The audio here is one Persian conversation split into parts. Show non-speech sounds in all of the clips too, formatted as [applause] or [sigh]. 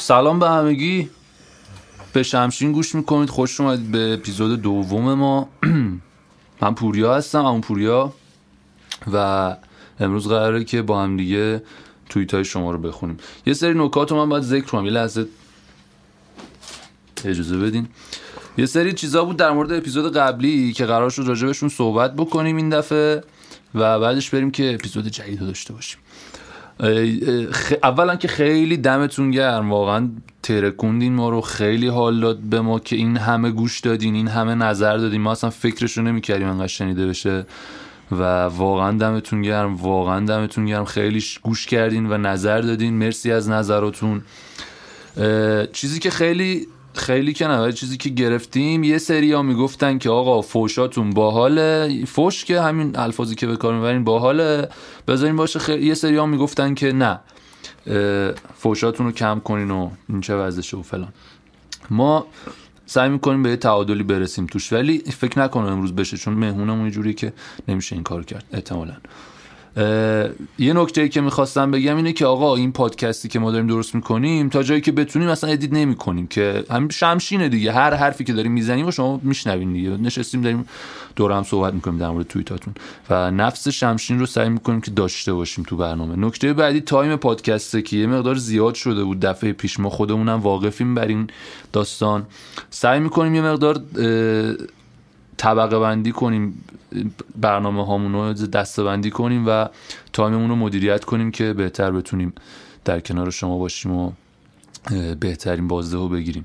سلام به همگی. به شمشین گوش می‌کنید. خوش اومدید به اپیزود دوم ما. [clears throat] من پوریا هستم اون پوریا. و امروز قراره که با هم دیگه توییت های شما رو بخونیم. یه سری نکات رو من باید ذکر کنم. یه لحظه اجازه بدین. یه سری چیزا بود در مورد اپیزود قبلی که قرار شد راجبشون صحبت بکنیم این دفعه و بعدش بریم که اپیزود جدید داشته باشیم. اولا که خیلی دمتون گرم واقعا ترکوندین ما رو خیلی حال داد به ما که این همه گوش دادین این همه نظر دادین. ما اصلا فکرش رو نمی‌کردیم انقدر شنیده بشه و واقعا دمتون گرم واقعا دمتون گرم. خیلی گوش کردین و نظر دادین. مرسی از نظراتون. چیزی که خیلی خیلی که نه چیزی که گرفتیم یه سری ها می‌گفتن که آقا فوشاتون باحاله. فوش که همین الفاظی که به کار می‌برین باحاله. بذارین باشه خیلی یه سری ها می‌گفتن که نه فوشاتون رو کم کنین و این چه وضعشه و فلان. ما سعی می‌کنیم به یه تعادلی برسیم توش ولی فکر نکنم امروز بشه چون مهمونمون یه جوری که نمیشه این کار کرد احتمالاً. یه نکته که می‌خواستم بگم اینه که آقا این پادکستی که ما داریم درست می‌کنیم تا جایی که بتونیم اصلا ادیت نمی‌کنیم که همین شمشینه دیگه. هر حرفی که داریم می‌زنیم و شما میشنوین دیگه. نشستیم داریم دور هم صحبت می‌کنیم در مورد توییتاتون. و نفس شمشین رو سعی می‌کنیم که داشته باشیم تو برنامه. نکته بعدی time پادکسته که یه مقدار زیاد شده بود دفعه پیش. ما خودمونم واقفیم بر این داستان. سعی می‌کنیم یه مقدار طبقه بندی کنیم برنامه هامون رو دسته بندی کنیم و time مون رو مدیریت کنیم که بهتر بتونیم در کنار شما باشیم و بهترین بازده رو بگیریم.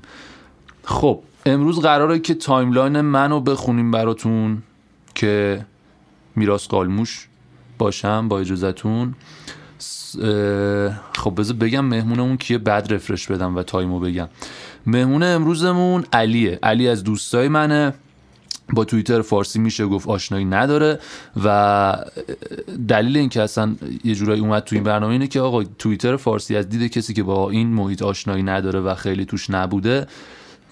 خب امروز قراره که timeline منو بخونیم براتون که میراس قالموش باشم با اجازتون خب بذار بگم مهمونمون کیه؟ بعد refresh بدم و time و بگم. مهمون امروزمون علیه. علی از دوستای منه. با توییتر فارسی میشه گفت آشنایی نداره و دلیل اینکه اصلا یه جورایی اومد تو این برنامه اینه که آقا توییتر فارسی از دید کسی که با این محیط آشنایی نداره و خیلی توش نبوده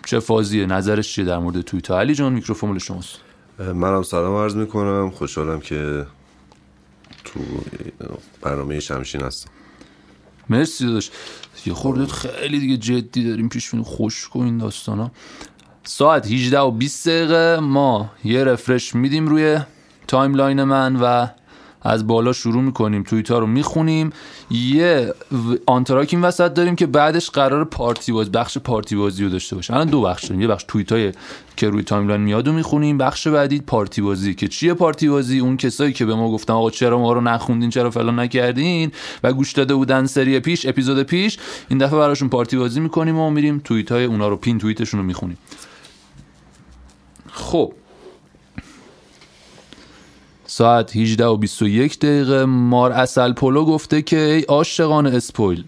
چه فازیه؟ نظرش چیه در مورد توییتر؟ علی جان میکروفون شماست. منم سلام عرض می‌کنم. خوشحالم که تو برنامه شمشین هستم. مرسی داشت یه خورده خیلی دیگه جدی داریم پیش خوش کن این داستانا. ساعت 18 و 20 دقیقه. ما یه refresh میدیم روی timeline من و از بالا شروع می‌کنیم. توییت ها رو می‌خونیم. یه آنتراک این وسط داریم که بعدش قرار پارتی باز بخش پارتی بازی رو داشته باشه. الان دو بخش داریم. یه بخش توییت های که روی timeline میاد و می‌خونیم. بخش بعدی پارتی بازی که چیه پارتی بازی؟ اون کسایی که به ما گفتن آقا چرا ما رو نخوندین چرا فلان نکردین؟ و گوش داده بودن سری پیش اپیزود پیش. این دفعه براشون پارتی بازی می‌کنیم و میریم توییت های اونا رو pin توییتشون رو می‌خونیم. خب. ساعت 18 و 21 دقیقه مار اصل پولو گفته که ای عاشقان اسپویل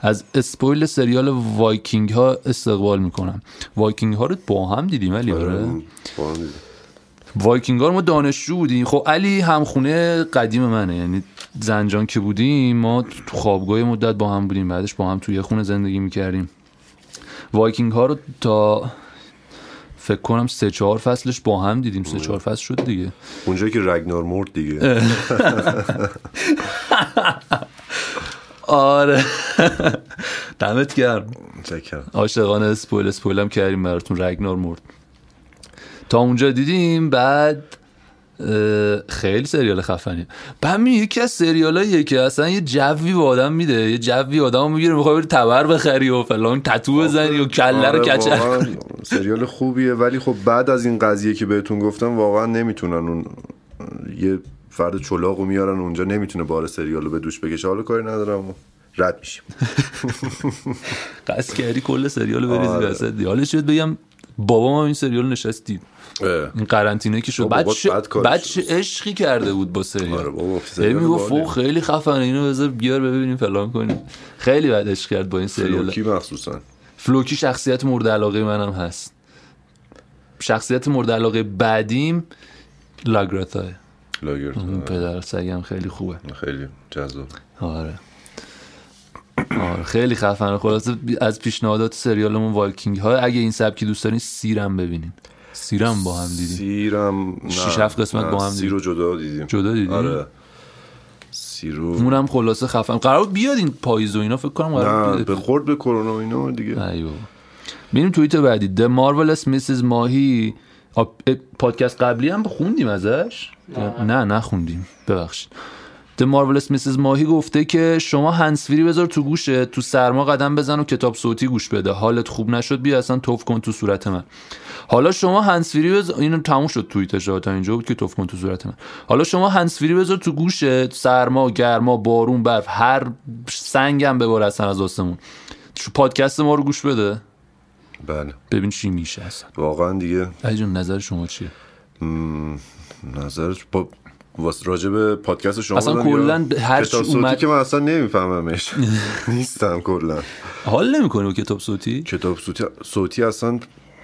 از spoil سریال وایکینگ ها استقبال می‌کنم. وایکینگ ها رو با هم دیدیم علی آره. وایکینگ ها رو ما دانشجو بودیم. خب علی همخونه قدیم منه. یعنی زنجان که بودیم ما تو خوابگاه مدت با هم بودیم. بعدش با هم توی خونه زندگی می‌کردیم. وایکینگ ها رو تا فکر کنم سه چهار فصلش با هم دیدیم. سه چهار فصل شد دیگه. اونجا که رگنار مرد دیگه. آره. دمت گرم. عاشقانه اسپویل اسپویل هم کردیم براتون. رگنار مرد. تا اونجا دیدیم بعد خیلی سریال خفنیه. بعد یکی از سریالاییه که اصلا یه جوی به آدم میده. یه جوی آدم می‌گیره می‌خوای بری تبر بخری و فلان تتو بزنی و کله رو آره کچل. سریال خوبیه ولی خب بعد از این قضیه که بهتون گفتم واقعا نمی‌تونن اون یه فرد چلاقو میارن اونجا نمی‌تونه بار سریالو به دوش بکشه. حالا کاری ندارم رد میشیم. [laughs] قصد کردی کل سریالو بریزی آره. وسط. حالا شد بگم بابا ما این سریال نشست دید این قرنطینه که شد. بعد بعد عشقی کرده بود با سریال آره بابا یعنی می‌گفت خیلی خفنه. اینو بذار بیار ببینیم فلان کنیم. خیلی بعد عشق کرد با این سریال فلوکی مخصوصا. فلوکی شخصیت مورد علاقه منم هست. شخصیت مورد علاقه بعدیم لاگرتا پدر سگم خیلی خوبه. خیلی جذاب. آره. آره خیلی خفنه. خلاصه از پیشنهادات سریالمون والکینگ ها اگه این سبکی دوست دارین سیرم ببینین سیرم با هم دیدیم. سیرم شش هفت قسمت با هم سیر رو جدا دیدیم. جدا دیدیم؟ آره. سیرو اونم خلاصه خفن. قرار بود بیاد این پاییز و اینا فکر کنم قرار نه بود به. خورد به کرونا و اینا دیگه. ایوه. میریم توییت بعدی. The Marvelous Mrs. ماهی. پادکست قبلی هم خوندیم ازش؟ نه. نه خوندیم ببخشید. The Marvelous Mrs. ماهی گفته که شما هنسفیری بذار تو گوشه تو سرما قدم بزن و کتاب صوتی گوش بده. حالت خوب نشد بیا اصلا توف کن تو صورت من. حالا شما هنسفیری بذار اینو تموم شد توییتش تا اینجا بود که توف کن تو صورت من. حالا شما هنسفیری بذار تو گوشه سرما گرما بارون برف هر سنگم ببار اصلا از آسمون. شو پادکست ما رو گوش بده. بله. ببین چی میشه اصلا. واقعا دیگه. نظر شما چیه؟ م، نظرش با واسه راجع به پادکست شما اصلا کلاً هر کتاب چی صوتی اومد- که من اصلا نمیفهممش. [laughs] نیستم کلا. حال نمی‌کنی با کتاب صوتی؟ کتاب صوتی صوتی اصلا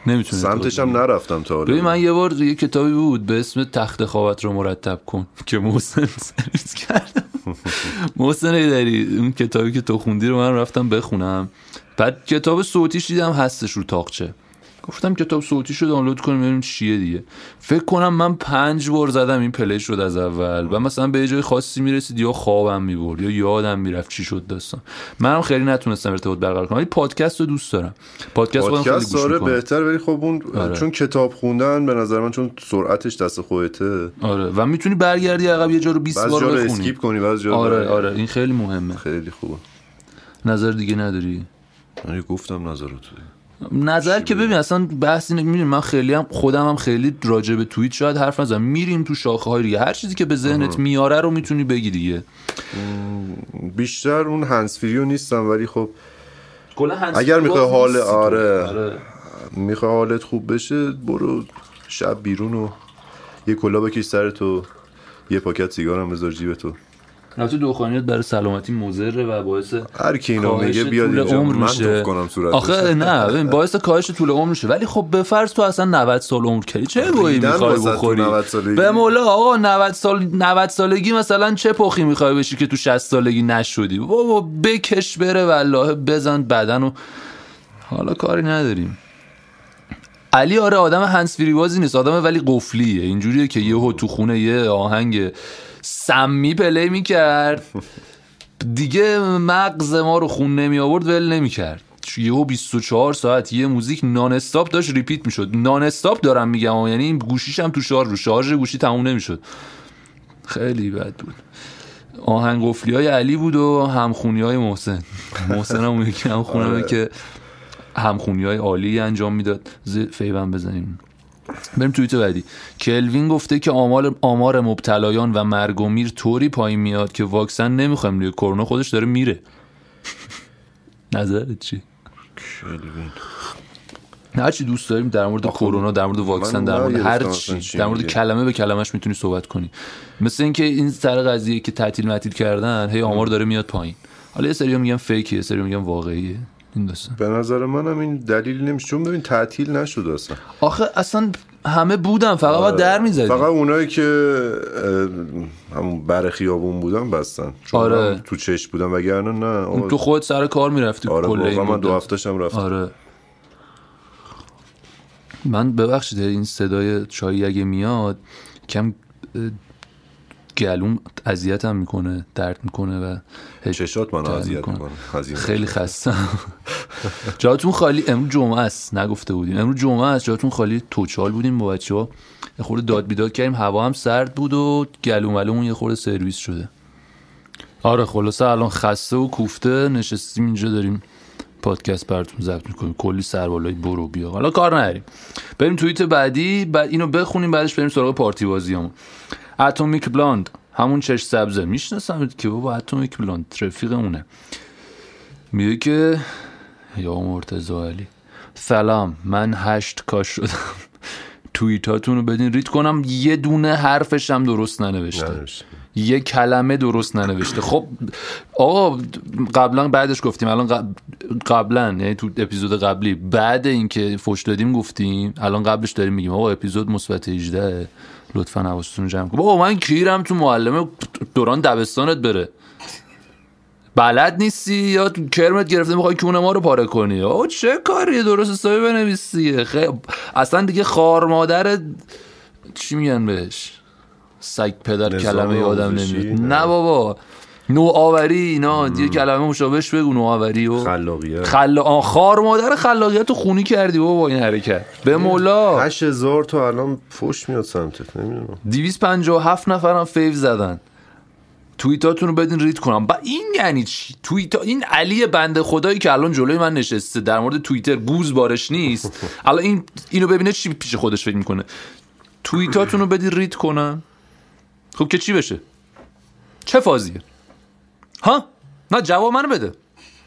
نمی‌تونه سمتش هم نرفتم تا حالا. ببین من یه بار یه کتابی بود به اسم تخت خوابت رو مرتب کن که محسن سرویس کردم. [laughs] محسن ایدری اون کتابی که تو خوندی رو من رفتم بخونم. بعد کتاب صوتیش دیدم هستش رو تاقچه. گفتم کتاب صوتیشو دانلود کنیم ببینیم چیه دیگه. فکر کنم من پنج بار زدم این play شد از اول. و مثلا به جای خاصی می‌رسید یا خوابم می‌برد یا یادم می‌رفت چی شد داستان. منم خیلی نتونستم ارتباط برقرار کنم. ولی پادکست رو دوست دارم. پادکست خودم خیلی پادکست گوش می‌کنم. بهتر. ولی خب اون آره. چون کتاب خوندن به نظر من چون سرعتش دست خودته. آره. و می‌تونی برگردی عقب یه جا رو 20 بعضی بار بخونی. skip کنی بعضی جا آره آره. این خیلی مهمه. خیلی خوبه. نظر دیگه نداری؟ من گفتم نظرات نظر که ببین اصلا بحث اینه می‌دونی من خیلی هم خودم هم خیلی راجع به توییت شاید حرف نزنم. میریم تو شاخه های دیگه. هر چیزی که به ذهنت میاره رو می‌تونی بگی دیگه. بیشتر اون هنسفری رو نیستم ولی خب اگر می‌خوای حال آره. می‌خوای حالت خوب بشه برو شب بیرون و یه کلا بکش سر تو یه پاکت سیگار هم بذار جیب تو. البته دخانیات برای سلامتی مضره و باعث هر کی اینو میگه بیاد اینجا عمر من میشه. توف کنم صورتش. آخه نه ببین باعث کاهش طول عمر میشه ولی خب به فرض تو اصلا 90 سال عمر کردی چه گویی می‌خوای تو بخوری؟ 90 سالگی. به مولا آقا 90 سال 90 سالگی مثلا چه پخی می‌خوای بشی که تو 60 سالگی نشدی؟ بابا بکش بره والله بزن بدن و حالا کاری نداریم. علی آره آدم هندزفری بازی نیست آدم ولی قفلیه. اینجوریه که یهو تو خونه یه آهنگ سمی play می‌کرد. دیگه مغز ما رو خون نمی آورد ول نمی کرد. یهو 24 ساعت یه موزیک non-stop داشت repeat می‌شد. non-stop دارم میگم. یعنی این گوشیش هم تو شارژ رو. شارژ گوشی تموم نمی‌شد. خیلی بد بود. آهنگ قفلی های علی بود و همخونی های محسن. محسن هم اون یکی همخونمه آره. که همخونی های عالی انجام می‌داد. فیبم بزنیم. بریم توییت بعدی. کلوین گفته که آمار آمار مبتلایان و مرگ و میر طوری پایین میاد که واکسن نمی‌خوایم دیگه کرونا خودش داره میره. [laughs] نظرت چی؟ هر چی دوست داریم در مورد کرونا در مورد واکسن در مورد هر چی در مورد. کلمه به کلمش می‌تونی صحبت کنی. مثل اینکه این سر قضیه که تعطیل متیل کردن هی آمار داره میاد پایین. حالا یه سری میگن فیکه یه سری میگن واقعیه. این داستان به نظر منم این دلیل نمیشه. چون ببین تعطیل نشد اصلا. آخه اصلا همه بودن فقط باید در فقط اونایی که همون بر خیابون بودن بستن. چون آره. تو چش بودن وگرنه نه. آقا، تو خود سر کار می‌رفتی آره واقعا من دو. هفتهشم رفتم. آره. من ببخشید این صدای چایی اگه میاد کم گلوم اذیتم می‌کنه درد می‌کنه و چشات من اذیت می‌کنه. خیلی خستم. جاتون خالی امروز جمعه است. نگفته بودیم امروز جمعه است. جاتون خالی. توچال بودیم با بچه ها یه خورده داد بیداد کردیم. هوا هم سرد بود و گلوم ولومون یه خورده سرویس شده. آره خلاصه الان خسته و کوفته نشستیم اینجا داریم پادکست براتون ضبط می‌کنیم. کلی سربالای برو بیا. حالا کار نداریم. بریم توییت بعدی. بعد اینو بخونیم بعدش بریم سراغ پارتی بازیامون اتمیک بلاند همون چش سبزه. می‌شناسم که بابا اتمیک بلاند رفیق اونه. میگه که یا مرتضی علی. سلام. من هشت کاش شدم. [laughs] توییتاتون رو بدین. ریت کنم یه دونه حرفش هم درست ننوشته. یه کلمه درست ننوشته. خب آقا قبلا بعدش گفتیم. الان قب- قبلا یعنی تو اپیزود قبلی بعد اینکه فوش دادیم گفتیم. الان قبلش داریم میگیم آقا اپیزود مثبت 18 لطفا حواستون جمع کن. بابا من کیرم تو معلمه. دوران دبستانت بره. بلد نیستی؟ یا تو کرمت گرفته می‌خوای کونه ما رو پاره کنی؟ آقا چه کاریه؟ درست حسابی بنویسی. خیلی اصلا دیگه خار مادر چی میگن بهش؟ سگ پدر کلمه آدم؟ نمیاد نه. بابا. نوآوری اینا یه کلمه مشابهش بگو نوآوری و خلاقیت. خلا خار مادر خلاقیت رو خونی کردی بابا با این حرکت. به مولا. 8000 تا الان فوش میاد سمتت نمی‌دونم. 257 نفرم فیو زدن. توییتاتون رو بدین رید کنم. با این یعنی چی؟ توییتا این علی بنده خدایی که الان جلوی من نشسته در مورد توییتر گوز بارش نیست. [laughs] الان این اینو ببینه چی پیش خودش فکر می‌کنه. توییتاتون رو بدین رید کنم. خب که چی بشه؟ چه فازیه؟ ها؟ نه جواب منو بده.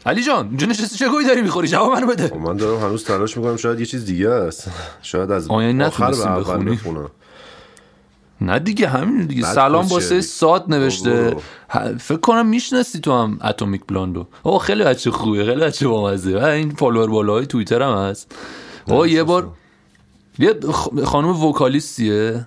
علی جان اینجا نشستی چه گویی داری می‌خوری؟ جواب منو بده. خب من دارم هنوز تلاش می‌کنم شاید یه چیز دیگه است. شاید از آخر به اول؟ بخونم. نه دیگه همین دیگه. سلام کجا؟ واسه سات نوشته. فکر کنم می‌شناسی تو هم اتمیک بلاندو. او خیلی بچه خوبه خیلی بچه بامزه. و این فالوور بالاهای توییتر هم هست. او یه بار یه خانم وکالیستیه.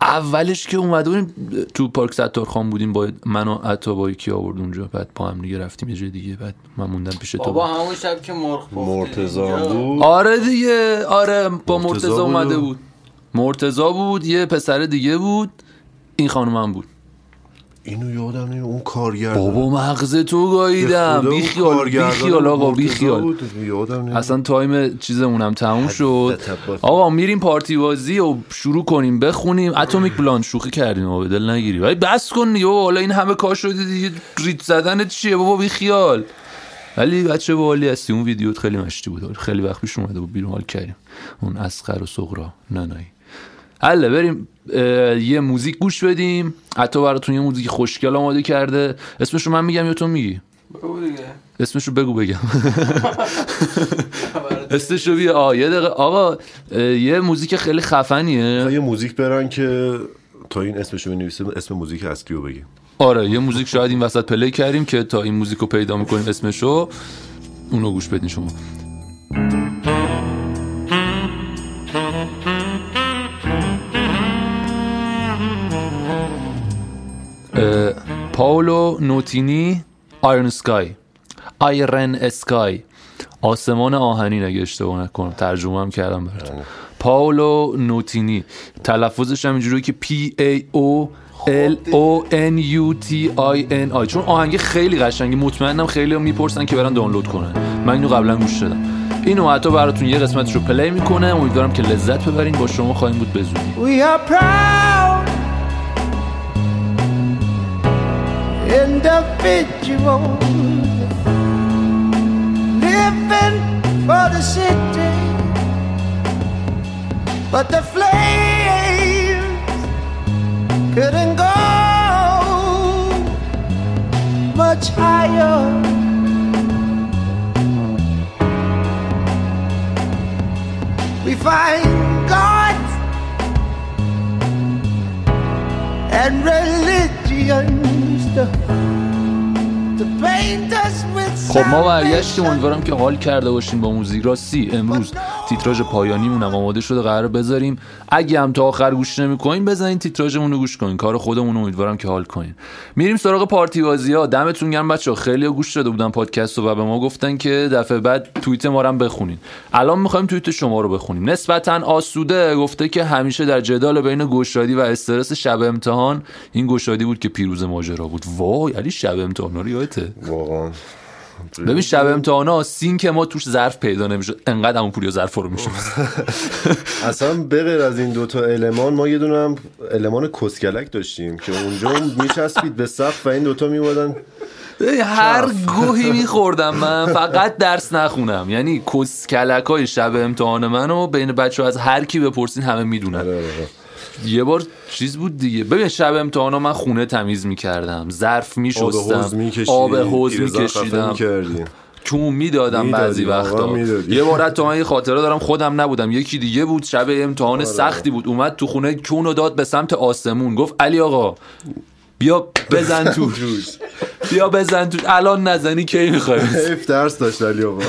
اولش که اومده بودیم تو پارک ستار خان بودیم با من و عطا با یکی آورد اونجا. بعد با هم دیگه رفتیم یه جای دیگه. بعد من موندم پیش تو بابا همون شب که مرغ مرتضا. بود. آره دیگه. آره با بود. اومده بود. مرتزا بود یه پسر دیگه بود. این خانم هم بود. اینو یادم نمیاد اون کارگردان. بابا مغز تو گاییدم. بی خیال بی کارگردان خیال آقا بی مرتضی خیال بود. یادم نمیاد. اصلا تایم چیزمونم تموم شد. آقا میریم پارتی بازی و شروع کنیم بخونیم. اتمیک بلاند شوخی کردیم آقا دل نگیری. ولی بس کن دیگه بابا حالا این همه کار شده دیگه ریت زدن چیه؟ بابا بی خیال ولی بچه بالی هستی اون ویدیوت خیلی مشتی بود. خیلی وقت پیش اومده بود بیرون حال کردیم. اون اصغر و صغرا نه نه حله بریم یه موزیک گوش بدیم. حتی براتون یه موزیک خوشگل آماده کرده. اسمشو من میگم یا تو میگی؟ بگو دیگه. اسمشو بگو بگم. [laughs] اسمشو بیا. آه یه دقیقه. آقا یه موزیک خیلی خفنیه. یه موزیک برن که تا این اسمشو بنویسه اسم موزیک اصلی رو بگیم. آره یه موزیک شاید این وسط play کردیم که تا این موزیک رو پیدا می‌کنیم اسمشو اونو گوش بدین شما. پاولو نوتینی Iron Sky Iron Sky آسمان آهنین اگه اشتباه نکنم. ترجمه هم کردم براتون. پاولو نوتینی تلفظش هم اینجوریه که P A O L O N U T I N I. چون آهنگ خیلی قشنگه. مطمئنم خیلی هم می‌پرسن که برن دانلود کنن. من اینو قبلا گوش دادم. اینو حتی براتون یه قسمتش رو پلی می‌کنه امیدوارم که لذت ببرین. با شما خواهیم بود بزودی Individuals living for the city, but the flames couldn't go much higher. We find God and religions خب ما برگشتیم. امیدوارم که حال کرده باشین با موزیک راستی امروز تیتراژ پایانیمون هم آماده شده قرار بذاریم. اگه هم تا آخر گوش نمی‌کنین بزنین تیتراژمون رو گوش کنین. کار خودمون امیدوارم که حال کنین. میریم سراغ پارتی بازی ها. دمتون گرم بچه خیلی گوش داده بودن پادکست و به ما گفتن که دفعه بعد توییت ما رو هم بخونین. الان می‌خوایم توییت شما رو بخونیم. نسبتا آسوده گفته که همیشه در جدال بین گشادی و استرس شب امتحان این گشادی بود که پیروز ماجرا بود. وای علی شب امتحان رو یادته. واقعا. ببین شب امتحانا سینک ما توش ظرف پیدا نمی‌شد. انقدر همون پوریا ظرف رو می‌شد. [laughs] اصلا بغیر از این دوتا المان ما یه دونه هم المان کسکلک داشتیم که اونجا اون میچسبید به سقف و این دوتا میومدن هر گوهی [laughs] میخوردم من. فقط درس نخونم. یعنی کس کلک های شب امتحان منو بین بچه از هر کی بپرسین همه می‌دونن. آره، یه بار چیز بود دیگه. ببین شب امتحانا من خونه تمیز می‌کردم. ظرف میشستم. آب حوز میکشیدم. کون می‌دادم می‌دادی، بعضی وقتا. یه بار حتی من یه خاطره دارم خودم نبودم. یکی دیگه بود شب امتحان سختی بود. اومد تو خونه کون و داد به سمت آسمون. گفت علی آقا بیا بزن تو. [laughs] بیا بزن تو. الان نزنی کی می‌خوای؟ [laughs] درس داشت علی آقا. [laughs]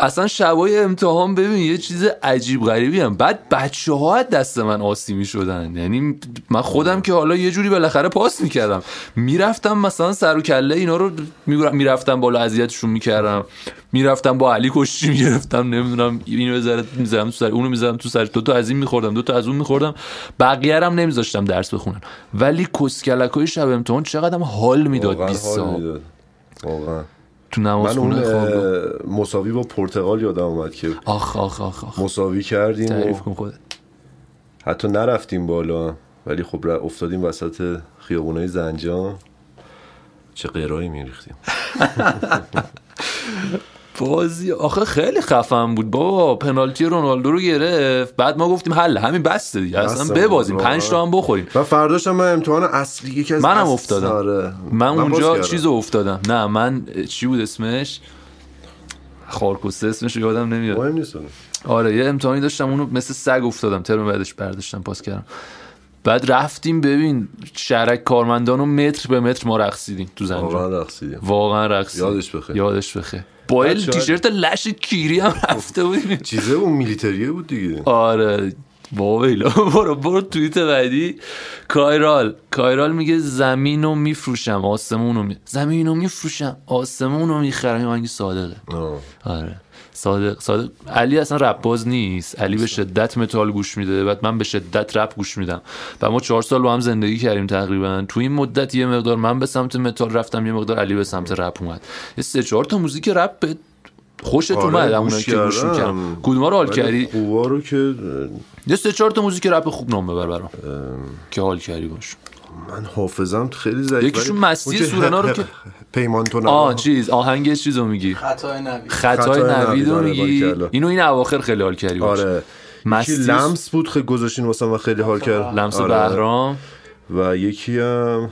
اصلا شبای امتحان ببین یه چیز عجیب غریبی هم. بعد بچه ها دست من آسیمی شدن. یعنی من خودم که حالا یه جوری بالاخره پاس می‌کردم. می‌رفتم مثلا سر و کله اینا رو می‌رفتم بالا اذیتشون می‌کردم. می‌رفتم با علی کشتی می‌گرفتم نمی‌دونم اینو بذارت می‌زدم تو سر اونو می‌زدم تو سر دو تا از این میخوردم دو تا از اون میخوردم. بقیه هم نمیذاشتم درس بخونن. ولی کسکلکای شب امتحان چقدر حال می‌داد واقعا 20 حال سال. می‌داد. واقعا. تو من اون مساوی با پرتغال یادم اومد که آخ آخ آخ آخ. مساوی کردیم تعریف کن خودت. حتی نرفتیم بالا ولی خب افتادیم وسط خیابونای زنجان. چه قرایی میریختیم. [laughs] بازی آخه خیلی خفن بود. بابا پنالتی رونالدو رو گرفت. بعد ما گفتیم حل همین بسته دیگه. اصلا ببازیم پنج تا هم بخوریم. و فرداشم من امتحان اصلی یکی از منم افتادم. آره. من باز اونجا. چیز افتادم. نه من چی بود اسمش؟ خارکوسته اسمش رو یادم نمیاد. مهم نیست آره یه امتحانی داشتم اونو مثل سگ افتادم. ترم بعدش برداشتم پاس کردم. بعد رفتیم ببین شرک کارمندان رو متر به متر ما رقصیدیم تو زنجان. واقعا رقصیدیم. واقعا رقصیدیم. یادش بخیر. یادش بخیر. با یه بچه‌ها- تیشرت لش کیری هم رفته بودیم چیزه اون میلیتریه بود دیگه. آره. بابا برو برو توییت بعدی. کایرال. کایرال میگه زمین رو میفروشم آسمون رو می... زمین رو میفروشم آسمون رو می‌خرم. این صادقه آه. آره. صادق صادق. علی اصلا رپ باز نیست. علی به شدت متال گوش میده بعد من به شدت رپ گوش میدم. و ما چهار سال با هم زندگی کردیم تقریبا. تو این مدت یه مقدار من به سمت متال رفتم یه مقدار علی به سمت رپ اومد. یه سه چهار تا موزیک رپ به خوشت آره، اومد اونایی که گوش کردم. می‌کردم کدوما رو حال کردی؟ خوبا رو که یه سه چهار تا موزیک رپ خوب نام ببر برام. که حال کردی باش. من حافظم خیلی ضعیف یکیشون ولی مستی سورنا رو [laughs] که- پیمان تو آه چیز آهنگ چیز رو میگی؟ خطای نوید. خطای خطای نوید رو آره، میگی. اینو این اواخر خیلی حال کردی آره. مستی و- لمس بود خیلی گذاشتین واسه من خیلی حال کرد. لمس آره. بهرام. و یکی هم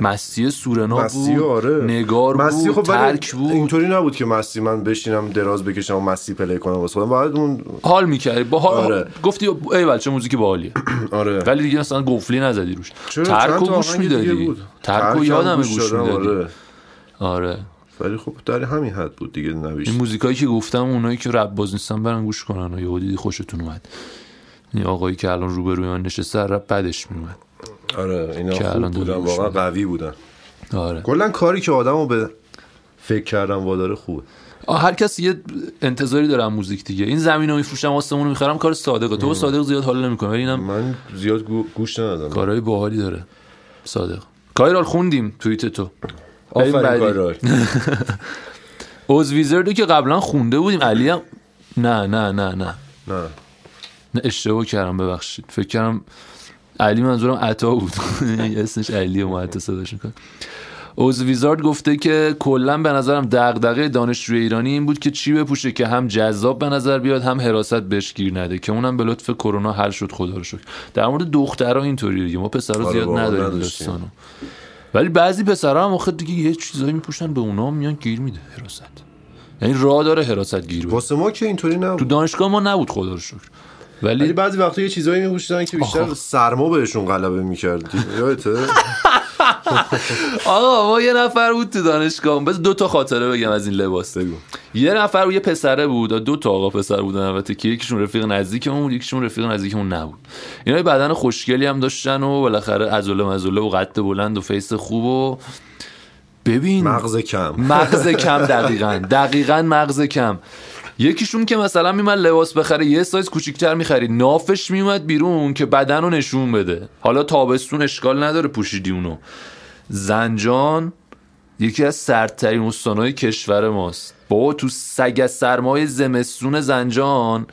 مستی سورنا مستی بود آره. نگار مستی بود خب track بود. اینطوری نبود که مستی من بشینم دراز بکشم و مستی play کنم واسه خودم. باید اون حال می‌کردی. با حال آره. گفتی ای بچه موزیک باحالیه. [clears throat] آره. ولی دیگه مثلا قفلی نزدی روش. چرا؟ track چند رو تا گوش می‌دادی. بود. track track رو هم یادم گوش می‌دادی. آره. آره. ولی خب در همین حد بود دیگه نوشت. این موزیکایی که گفتم اونایی که رپ باز نیستن برن گوش کنن. و یهو دیدی خوشتون اومد. این آقایی که الان روبروی من نشسته رپ بدش میومد آره اینا که الان خوب بودن واقعا. قوی بودن. آره. کلا کاری که آدمو به فکر کردن واداره خوبه. آه، هر کس یه انتظاری داره از موزیک دیگه. این زمین رو میفروشم آسمون رو می‌خرم کار صادقه. تو صادق زیاد حال نمی‌کنه ولی اینم من زیاد گو- گوش ندادم. کارهای باحالی داره. صادق. کایرال خوندیم توییت تو. آفرین بعدی. کارال [laughs] اوز ویزردو که قبلا خونده بودیم. علی هم نه نه نه نه. نه. نه اشتباه کردم ببخشید. فکر کردم علی منظورم عطا بود. [laughs] اسمش علی و حتی صداش می‌کنه. اوز ویزارد گفته که کلا به نظرم دغدغه دانشجوی ایرانی این بود که چی بپوشه که هم جذاب به نظر بیاد هم حراست بهش گیر نده که اونم به لطف کرونا حل شد خدا رو شکر. در مورد دخترها اینطوری دیگه. ما پسرا آره زیاد نداریم. داستانو. ولی بعضی پسرها هم آخه دیگه یه چیزایی میپوشن به اونا میان گیر میده. حراست. یعنی راه داره حراست گیر واسه ما که اینطوری تو نبود دانشگاه ما نبود خدا رو شکر. ولی ولی بعضی وقتا یه چیزایی میپوشیدن که بیشتر آخ. سرما بهشون غلبه می‌کرد یادته؟ [laughs] آقا ما یه نفر بود تو دانشگاه بس دو تا خاطره بگم از این لباس. بگو. یه نفر بود، یه پسره بود. دو تا آقا پسر بودن البته که یکیشون رفیق نزدیکمون بود یکیشون رفیق نزدیکمون نبود. اینا یه بدن خوشگلی هم داشتن و بالاخره عضله مزله و قد بلند و فیس خوب و ببین مغز کم. مغز کم دقیقا. [laughs] دقیقا مغز کم. یکیشون که مثلا میمد لباس بخره یه سایز کوچیکتر می‌خرید نافش میومد بیرون که بدن رو نشون بده. حالا تابستون اشکال نداره پوشیدی اونو. زنجان یکی از سردترین استانهای کشور ماست. بابا تو سگ سرمای زمستون زنجان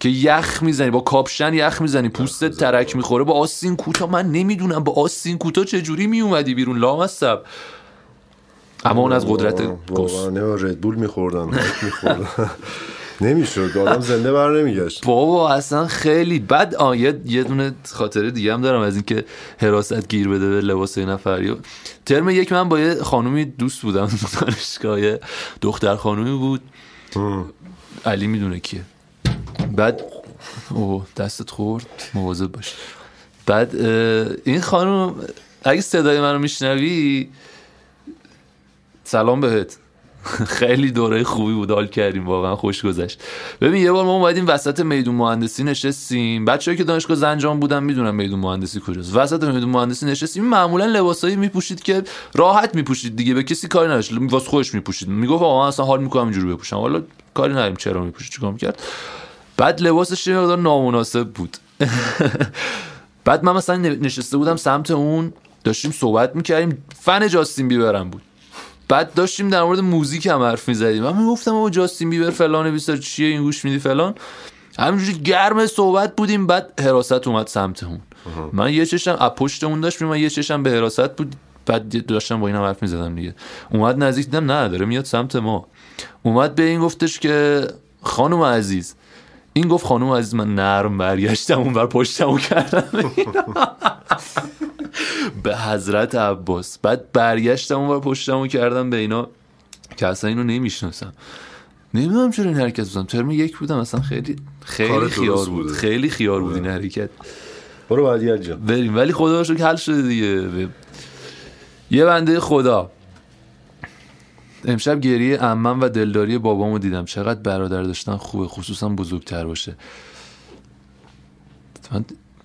که یخ می‌زنی با کاپشن یخ می‌زنی پوستت ترک می‌خوره. با آستین کوتاه من نمی‌دونم با آستین کوتاه چجوری میومدی بیرون. لامصب. اما اون از قدرت گس ردبول میخوردم نمی‌شد آدم زنده بر نمیگشت. بابا اصلا خیلی بد. آه یه, دونه خاطره دیگه هم دارم از اینکه حراست گیر بده به لباس نفری ترم یک من با یه خانومی دوست بودم. [laughs] دانشگاه دختر خانومی بود. علی می‌دونه کیه. بعد اوه دستت خورد مواظب باش. بعد این خانم اگه صدای منو میشنوی سلام بهت. خیلی دوره خوبی بود حال کردیم واقعا خوش گذشت. ببین یه بار ما اومدیم وسط میدون مهندسی نشستیم. بچه‌ای که دانشگاه زنجان بودن می‌دونن میدون مهندسی کجاست. وسط میدون مهندسی نشستیم. معمولا لباسایی میپوشید که راحت میپوشید دیگه به کسی کاری نداشت. واسه خودش میپوشید. می‌گفت آقا اصلا حال می‌کنم اینجوری بپوشم. حالا کاری نداریم چرا میپوشید چیکار می‌کرد؟ بعد لباسش یه مقدار نامناسب بود. [laughs] بعد من مثلا نشسته بودم سمت اون داشتیم صحبت می‌کردیم. فن جاستین بیبرم بود. بعد داشتیم در مورد موزیک هم حرف می‌زدیم. من می‌گفتم او جاستین بیبر فلان بیسار چیه این گوش میدی فلان؟ همینجوری گرم صحبت بودیم بعد حراست اومد سمت اون. من یه چشم از پشت اون داشت من یه چشم به حراست بود بعد داشتم با این هم حرف می‌زدم دیگه. اومد نزدیک دیدم نه داره میاد سمت ما. اومد به این گفتش که خانم عزیز این گفت خانم عزیز من نرم برگشتم اون بر پشتمو کردم. [laughs] به حضرت عباس. بعد برگشتم اون بر پشتمو کردم به اینا که اصلا اینو نمی‌شناسم. نمی‌دونم چرا این حرکت بودم ترم یک بودم اصلا خیلی خیلی خیار بود. بوده. خیلی خیار بود این حرکت. برو بعدی بریم. ولی خدا رو شکر حل شده دیگه. یه بنده خدا. امشب گریه عمم و دلداری بابامو دیدم. چقدر برادر داشتن خوبه خصوصا بزرگتر باشه. من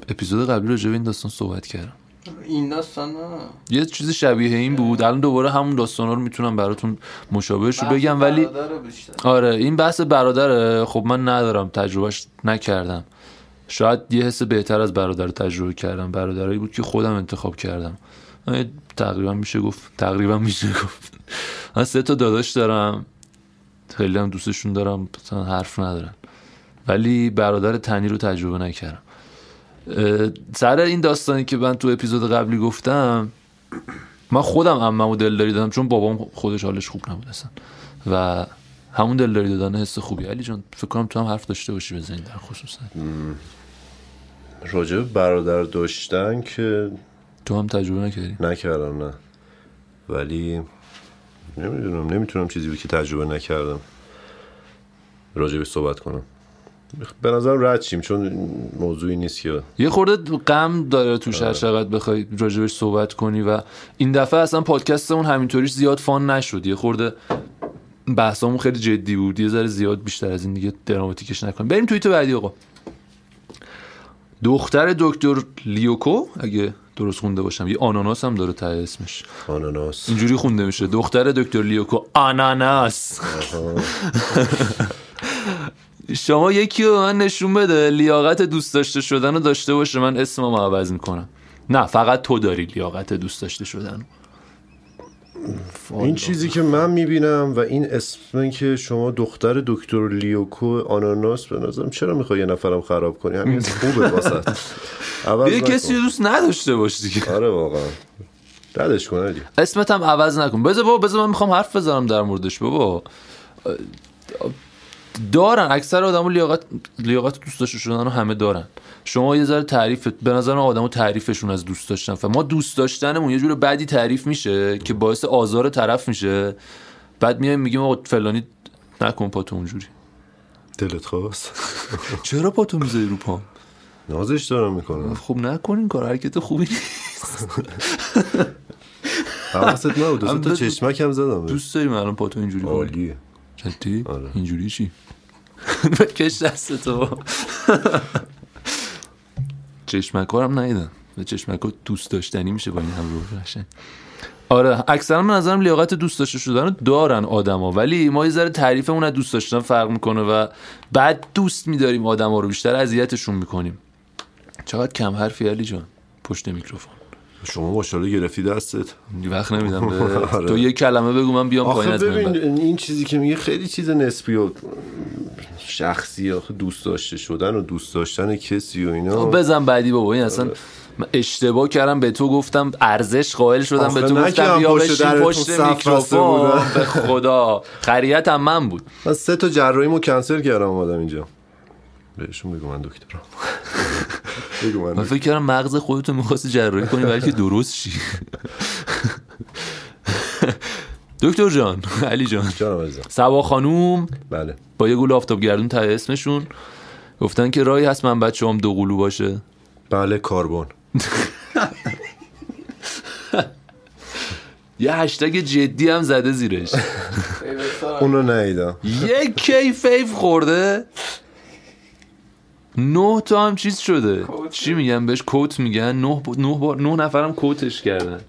اپیزود قبلی راجع به این داستان صحبت کردم. این داستان نه یه چیز شبیه این بود. الان دوباره همون داستانا رو می‌تونم براتون مشابهش رو بگم ولی. آره این بحث برادره. خب من ندارم تجربهش نکردم. شاید یه حس بهتر از برادر تجربه کردم. برادرایی بود که خودم انتخاب کردم. تقریبا میشه گفت تقریبا میشه گفت. من سه تا داداش دارم. خیلی هم دوستشون دارم مثلا حرف ندارن. ولی برادر تنی رو تجربه نکردم. سر این داستانی که من تو اپیزود قبلی گفتم من خودم عممو دلداری دادم چون بابام خودش حالش خوب نبود اصلا. و همون دلداری دادن حس خوبی. علی جان فکر کنم تو هم حرف داشته باشی بزنین در خصوص. راجع برادر داشتن که تو هم تجربه نکردی؟ نکردم نه. ولی نمی‌دونم نمی‌تونم چیزی که تجربه نکردم. راجع به صحبت کنم. به نظرم رد شیم چون موضوعی نیست که. یه خورده غم داره توش هر چقدر بخوای راجبش صحبت کنی و این دفعه اصلا پادکستمون همینطوریش زیاد فان نشد. یه خورده بحثامون خیلی جدی بود. یه ذره زیاد بیشتر از این دیگه دراماتیکش نکنیم. بریم توییت بعدی آقا. دختر دکتر لیوکو اگه درست خونده باشم. یه آناناس هم داره ته اسمش. آناناس. اینجوری خونده میشه. دختر دکتر لیوکو. آناناس. [laughs] شما یکی رو من نشون بده. لیاقت دوست داشته شدن رو داشته باشه. من اسمم عوض می‌کنم. نه فقط تو داری لیاقت دوست داشته شدن این چیزی که من می‌بینم و این اسم که شما دختر دکتر لیوکو آناناس به نظرم چرا می‌خوای یه نفرم خراب کنی؟ همین خوبه [laughs] عوض یه. کسی دوست نداشته باش دیگه. آره واقعا. ردش کن. اسمت هم عوض نکن. بذار بابا بذار من می‌خوام حرف بزنم در موردش بابا. دارن. اکثر آدمو لیاقت لیاقت دوست داشته شدن رو همه دارن. شما یه ذره تعریف به نظر من آدمو تعریفشون از دوست داشتن. و ما دوست داشتنمون یه جور بدی تعریف میشه که باعث آزار طرف میشه. بعد میایم میگیم آقا فلانی نکن پاتو اونجوری. دلت خواست؟ [laughs] چرا پاتو می‌ذاری رو پام؟ نازش دارم می‌کنم. خب نکن این کار حرکت خوبی نیست. حواست نبود. تا چشمک هم زدم دوست داریم الان پاتو اینجوری عالیه. جدی؟ آره. اینجوری چی؟ بکش دست تو. چشمکارم ندیدم. و چشمکار دوست داشتنی میشه با این هم رو قشنگ. آره اکثرا من نظرم لیاقت دوست داشته شدن رو دارن آدما ولی ما یه ذره تعریفمون از دوست داشتن فرق می‌کنه و بعد دوست میداریم آدما رو بیشتر اذیتشون می‌کنیم. چقدر کم حرفی علی جان؟ پشت میکروفون. شما ماشاءالله گرفتی دستت؟ وقت نمیدم به [laughs] آره. تو یه کلمه بگو من بیام پایین ببین این چیزی که میگه خیلی چیز نسبی و شخصی آخه دوست داشته شدن و دوست داشتن کسی و اینا. بزن بعدی بابا این اصلا من اشتباه کردم به تو گفتم ارزش قائل شدم به تو نه که گفتم بیا بشین پشت میکروفون. به خدا. خریت هم من بود. من سه تا جراحیمو کنسل کردم اومدم اینجا. بهشون بگو من دکترم. بگو من. فکر کردم مغز خودتو می‌خواستی جراحی کنی بلکه درست شی. دکتر جان علی جان. سبا خانوم. بله. با یه گول آفتاب گردون ته اسمشون. گفتن که راهی هست من بچه هم دو قلو باشه. بله کاربن. یه هشتگ جدی هم زده زیرش. [laughs] اونو نیدم یه کیف فیف خورده. نه تا هم چیز شده. کوت. چی میگن بهش؟ کوت میگن. نه, ب- نه, بار نه نفرم کوتش کردن.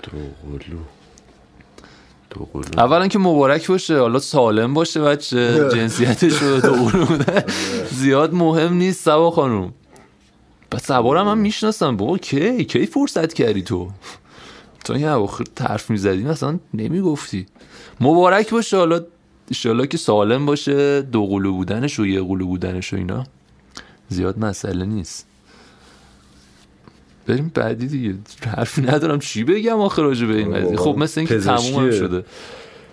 دوقلو. اولا که مبارک باشه. حالا سالم باشه بچه. [laughs] جنسیتش رو [laughs] زیاد مهم نیست سبا خانوم بعد سبا هم می‌شناسم. بابا کی؟ کی فرصت کردی تو؟ تا این اواخر حرف می‌زدی. مثلا نمی‌گفتی. مبارک باشه. حالا ایشالله که سالم باشه. دو قلو بودنش و یه قلو بودنش و اینا. زیاد مسئله نیست. بریم بعدی دیگه. حرفی ندارم. چی بگم آخر راجع به این قضیه؟ خب مثل اینکه. تموم هم شده.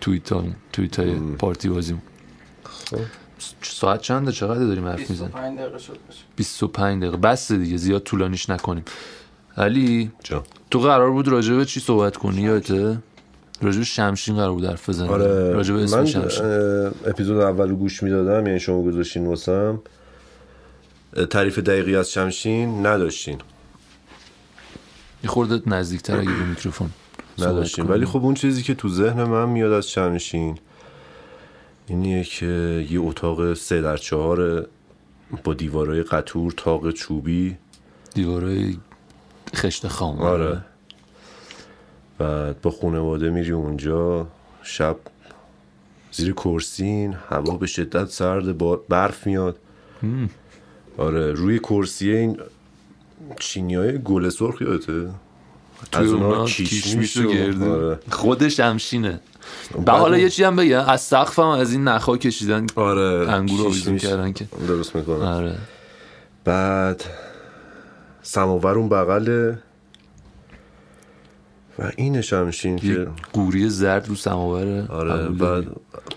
توییت ها توییت های پارتی بازیم. ساعت چنده؟ چقدر داریم حرف می‌زنیم؟ 25 دقیقه شد باشه 25 دقیقه. بس دیگه زیاد طولانیش نکنیم. علی جان. تو قرار بود راجع به چی صحبت کنی؟ یادته؟ راجع به شمشین قرار بود حرف بزنی آره. راجع به اسم من شمشین اپیزود اول رو گوش می‌دادم یعنی شما گذاشتین واسم. تعریف دقیقی از شمشین نداشتین. یه خورده نزدیکتر اگه به میکروفون نداشتیم. ولی خب اون چیزی که تو ذهن من میاد از شمشین اینیه که یه اتاق سه در چهار با دیوارای قطور تاق چوبی. دیوارای خشت خام. آره. بعد با خانواده میری اونجا شب زیر کرسین هوا به شدت سرد برف میاد. آره روی کرسیه این چینی های گل سرخ یادته؟ توی از اونا کیشمیش و و- گردو آره. خود شمشینه و بعد حالا یه چی هم بگم از سقف هم از این نخا کشیدن آره انگور آویزون کردن که. درست می‌کنه. آره. بعد سماور اون بغله. و این شمشین یه که قوری زرد رو سماوره آره بعد؟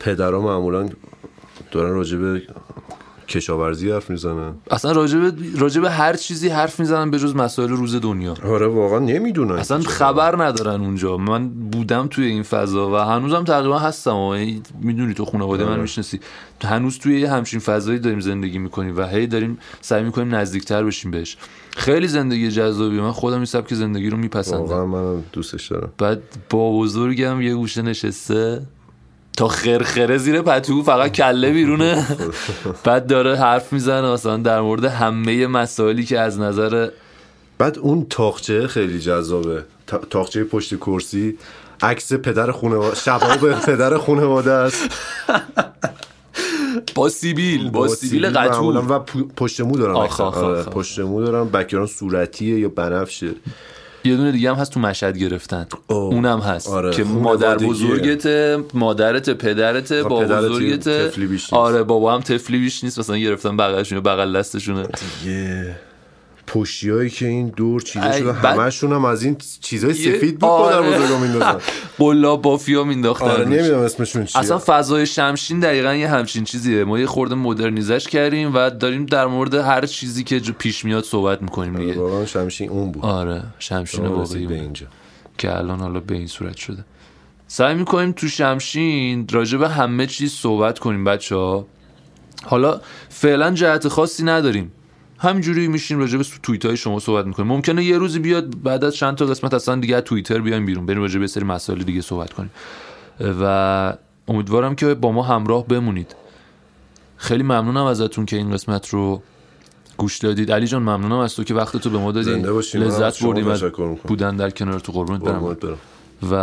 پدرها معمولا دارن راجع به کشاورزی حرف می‌زنن. اصلا راجب راجب هر چیزی حرف می‌زنن به جز مسائل روز دنیا. آره واقعا نمی‌دونن اصلا خبر ندارن اونجا. من بودم توی این فضا و هنوزم تقریبا هستم. و می‌دونی تو خانواده من آره. می‌شناسی. هنوز توی همچین فضایی داریم زندگی می‌کنیم و هی داریم سعی می‌کنیم نزدیکتر بشیم بهش. خیلی زندگی جذابی من خودم این سبک زندگی رو میپسندم. واقعا من دوستش دارم. بعد با بزرگم یه گوشه نشسته. تا خرخره زیر پتو فقط کله بیرونه. بعد داره حرف می‌زنه مثلا در مورد همه مسائلی که از نظر بعد اون تاقچه خیلی جذابه. تا- تاقچه پشت کرسی عکس پدر خانواده شباب پدر خانواده است با سیبیل با سیبیل معمولا قطور. و پشت مو دارم آخ، آره، آخ، آخ. پشت مو دارم بکیران صورتیه یا بنفشه. یه دونه دیگه هم هست تو مشهد گرفتن اوه. اونم هست آره، که مادر. بزرگت مادرت پدرت با بزرگت. آره بابا هم تفلی بیش نیست مثلا گرفتن بغلشون بغل دستشونه یه پشتی هایی که این دور چیده شده همشون هم از این چیزای سفید بود مادر آره. بزرگا میندازن. [laughs] قلاب بافیا مینداختن آره. نمی‌دونم اسمشون چیه. اصلا فضای شمشین دقیقا یه همچین چیزیه. ما یه خورده مدرنیزش کردیم و داریم در مورد هر چیزی که جو- پیش میاد صحبت می‌کنیم دیگه. واقعا شمشین اون بود. آره شمشین آره، واقعی رسید به. اینجا. که الان حالا به این صورت شده. سعی می‌کنیم تو شمشین راجع به همه چیز صحبت کنیم بچه ها حالا فعلا جهت خاصی نداریم. همینجوری میشیم راجع به توییت های شما صحبت می‌کنیم. ممکنه یه روزی بیاد بعد از چند تا قسمت اصلا دیگه توییتر بیایم بیرون. بریم راجع به سری مسائل دیگه صحبت کنیم. و امیدوارم که با ما همراه بمونید. خیلی ممنونم ازتون که این قسمت رو گوش دادید. علی جان ممنونم از تو که وقت تو به ما دادی. لذت بردیم از. بودن در کنار تو. قربونت برم. و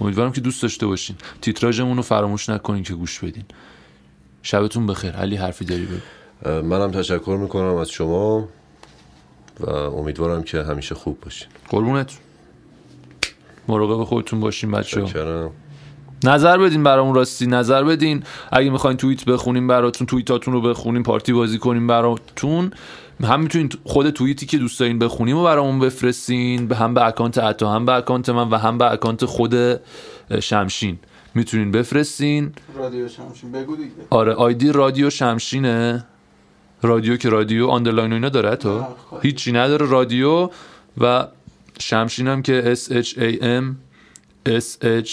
امیدوارم که دوست داشته باشین. تیتراژمون رو فراموش نکنین که گوش بدین. شبتون بخیر. علی حرفی داری؟ بگو منم تشکر می‌کنم از شما و امیدوارم که همیشه خوب باشین. قربونت. مراقب خودتون باشین بچه کرم نظر بدین برامون راستی نظر بدین. اگه می‌خواین توییت بخونیم براتون توییتاتون رو بخونیم پارتی بازی کنیم براتون. هم می‌تونین خود توییتی که دوست دارین بخونیم و برامون بفرستین. به هم به account عطا هم به account من و هم به account خود شمشین می‌تونین بفرستین. رادیو شمشین. بگو دیگه. آره ID رادیو شمشینه. رادیو که رادیو underline و اینا داره تو؟ خواهی. هیچی نداره رادیو و شمشین هم که S H A M S H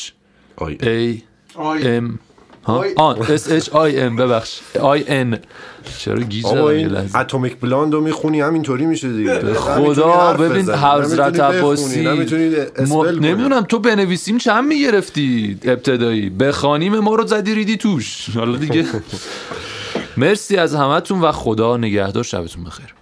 آی A M. ها؟ آن اس اچ آی ام ببخش. آی ان چرا گیج اتمیک بلاند رو می‌خونی همینطوری میشه دیگه. به نمی‌تونی خدا ببین حضرت عباسی. نمی‌دونم تو بنویسیم چند می‌گرفتی؟ ابتدایی. بخوانیم ما رو زدی ریدی توش. حالا دیگه. [laughs] مرسی از همتون و خدا نگهدار شبتون بخیر.